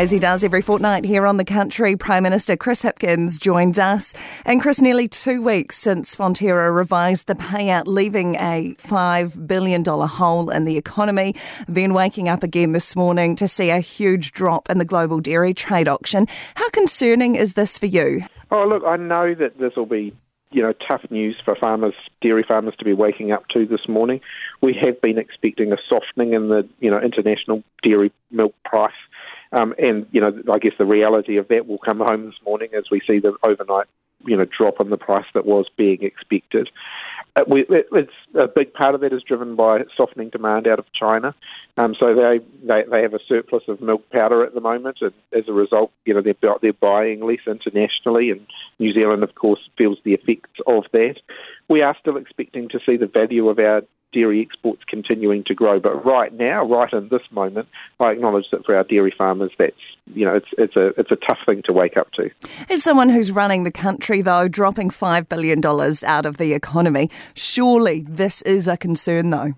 As he does every fortnight here on the country, Prime Minister Chris Hipkins joins us. And Chris, nearly two weeks since Fonterra revised the payout, leaving a $5 billion hole in the economy, then waking up again this morning to see a huge drop in the global dairy trade auction. How concerning is this for you? Oh, look, I know that this will be you know, tough news for farmers, dairy farmers to be waking up to this morning. We have been expecting a softening in the, you know, international dairy milk price. Um, and, you know, I guess the reality of that will come home this morning as we see the overnight, you know, drop in the price that was being expected. Uh, we, it's a big part of that is driven by softening demand out of China. Um, so they, they they have a surplus of milk powder at the moment, and as a result, you know they're they're buying less internationally, and New Zealand, of course, feels the effects of that. We are still expecting to see the value of our dairy exports continuing to grow. But right now, right in this moment, I acknowledge that for our dairy farmers, that's you know it's it's a it's a tough thing to wake up to. As someone who's running the country, though, dropping five billion dollars out of the economy, surely this is a concern, though.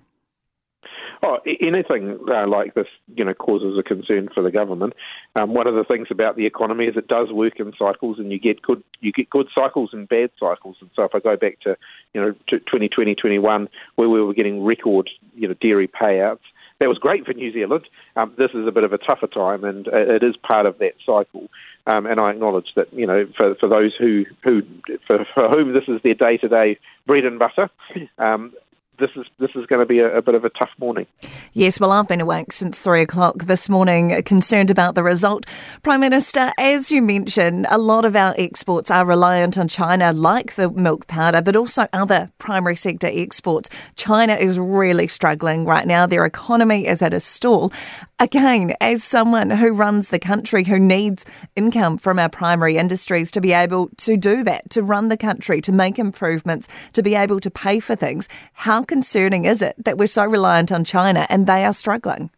Oh, anything uh, like this, you know, causes a concern for the government. Um, one of the things about the economy is it does work in cycles, and you get good you get good cycles and bad cycles. And so, if I go back to you know 2020, 21, where we were getting record you know dairy payouts, that was great for New Zealand. Um, this is a bit of a tougher time, and it is part of that cycle. Um, and I acknowledge that you know for, for those who who for, for whom this is their day to day bread and butter, um, this is this is going to be a, a, bit of a tough morning. Yes, well, I've been awake since three o'clock this morning, concerned about the result. Prime Minister, as you mentioned, a lot of our exports are reliant on China, like the milk powder, but also other primary sector exports. China is really struggling right now; their economy is at a stall. Again, as someone who runs the country, who needs income from our primary industries to be able to do that, to run the country, to make improvements, to be able to pay for things, how concerning is it that we're so reliant on China and they are struggling?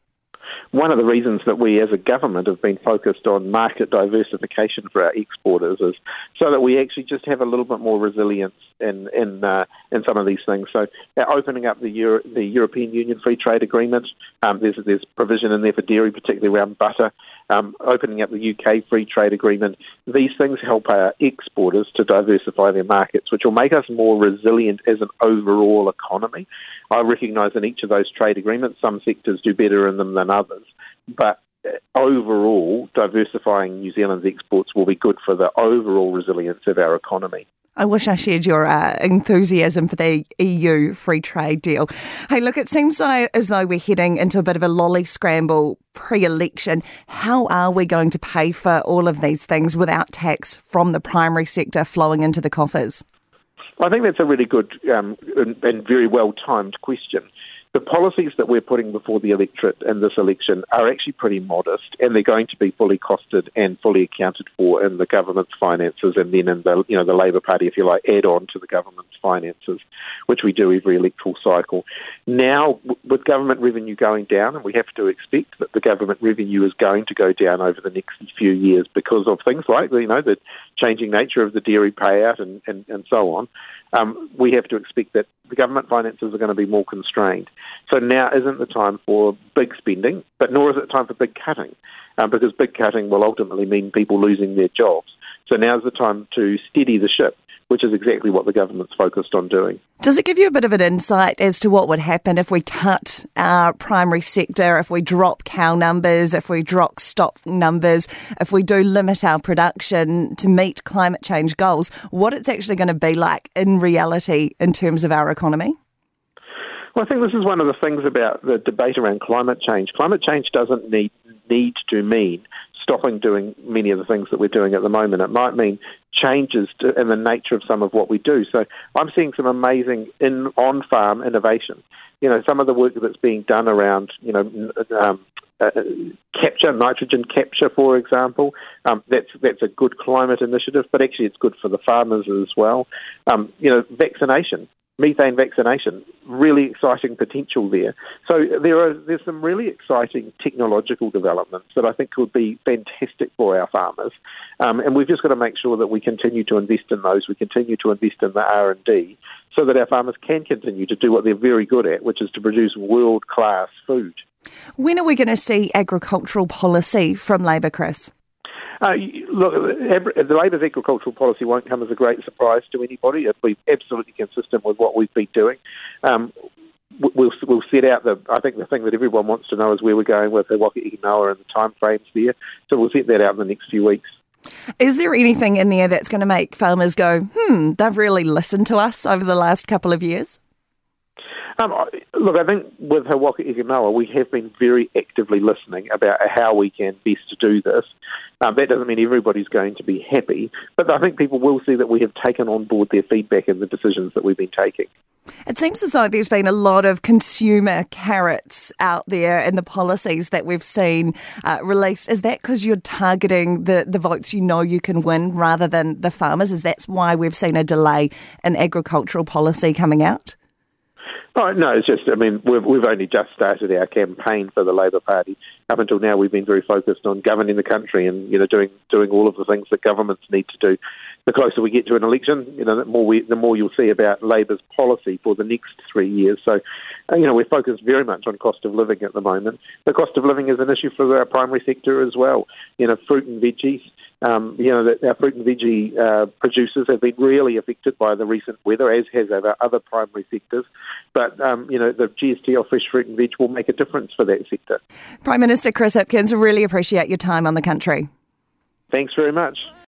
One of the reasons that we as a government have been focused on market diversification for our exporters is so that we actually just have a little bit more resilience in in uh, in some of these things. So uh, opening up the Euro- the European Union Free Trade Agreement, um, there's there's provision in there for dairy, particularly around butter. Um, opening up the UK Free Trade Agreement, these things help our exporters to diversify their markets, which will make us more resilient as an overall economy. I recognise in each of those trade agreements, some sectors do better in them than others, but overall, diversifying New Zealand's exports will be good for the overall resilience of our economy. I wish I shared your uh, enthusiasm for the EU free trade deal. Hey, look, it seems as though we're heading into a bit of a lolly scramble pre election. How are we going to pay for all of these things without tax from the primary sector flowing into the coffers? I think that's a really good um, and, and very well timed question the policies that we're putting before the electorate in this election are actually pretty modest, and they're going to be fully costed and fully accounted for in the government's finances, and then in the you know the Labour Party, if you like, add on to the government's finances, which we do every electoral cycle. Now, with government revenue going down, and we have to expect that the government revenue is going to go down over the next few years because of things like you know the changing nature of the dairy payout and and, and so on um, we have to expect that the government finances are going to be more constrained. So now isn't the time for big spending, but nor is it time for big cutting, um, because big cutting will ultimately mean people losing their jobs. So now's the time to steady the ship which is exactly what the government's focused on doing. Does it give you a bit of an insight as to what would happen if we cut our primary sector, if we drop cow numbers, if we drop stock numbers, if we do limit our production to meet climate change goals, what it's actually going to be like in reality in terms of our economy? Well, I think this is one of the things about the debate around climate change. Climate change doesn't need need to mean stopping doing many of the things that we're doing at the moment. It might mean changes to, in the nature of some of what we do. So I'm seeing some amazing in on farm innovation. You know, some of the work that's being done around you know um, uh, capture nitrogen capture, for example. Um, that's that's a good climate initiative, but actually it's good for the farmers as well. Um, you know, vaccination methane vaccination, really exciting potential there. So there are there's some really exciting technological developments that I think would be fantastic for our farmers, um, and we've just got to make sure that we continue to invest in those. We continue to invest in the R and D, so that our farmers can continue to do what they're very good at, which is to produce world class food. When are we going to see agricultural policy from Labour, Chris? Uh, look, the Labour's agricultural policy won't come as a great surprise to anybody. It'll be absolutely consistent with what we've been doing. Um, we'll we'll set out the. I think the thing that everyone wants to know is where we're going with the Waka Noa and the timeframes there. So we'll set that out in the next few weeks. Is there anything in there that's going to make farmers go, hmm, they've really listened to us over the last couple of years? Um, look, I think with He Waka we have been very actively listening about how we can best do this. Um, that doesn't mean everybody's going to be happy, but I think people will see that we have taken on board their feedback and the decisions that we've been taking. It seems as though there's been a lot of consumer carrots out there in the policies that we've seen uh, released. Is that because you're targeting the, the votes you know you can win rather than the farmers? Is that why we've seen a delay in agricultural policy coming out? Oh, no, it's just, I mean, we've, we've only just started our campaign for the Labour Party. Up until now, we've been very focused on governing the country and, you know, doing doing all of the things that governments need to do. The closer we get to an election, you know, the more, we, the more you'll see about Labour's policy for the next three years. So, uh, you know, we're focused very much on cost of living at the moment. The cost of living is an issue for our primary sector as well. You know, fruit and veggies um, you know, our fruit and veggie uh, producers have been really affected by the recent weather, as has our other primary sectors. But, um, you know, the GST of fresh fruit and veg will make a difference for that sector. Prime Minister Chris Hipkins, really appreciate your time on the country. Thanks very much.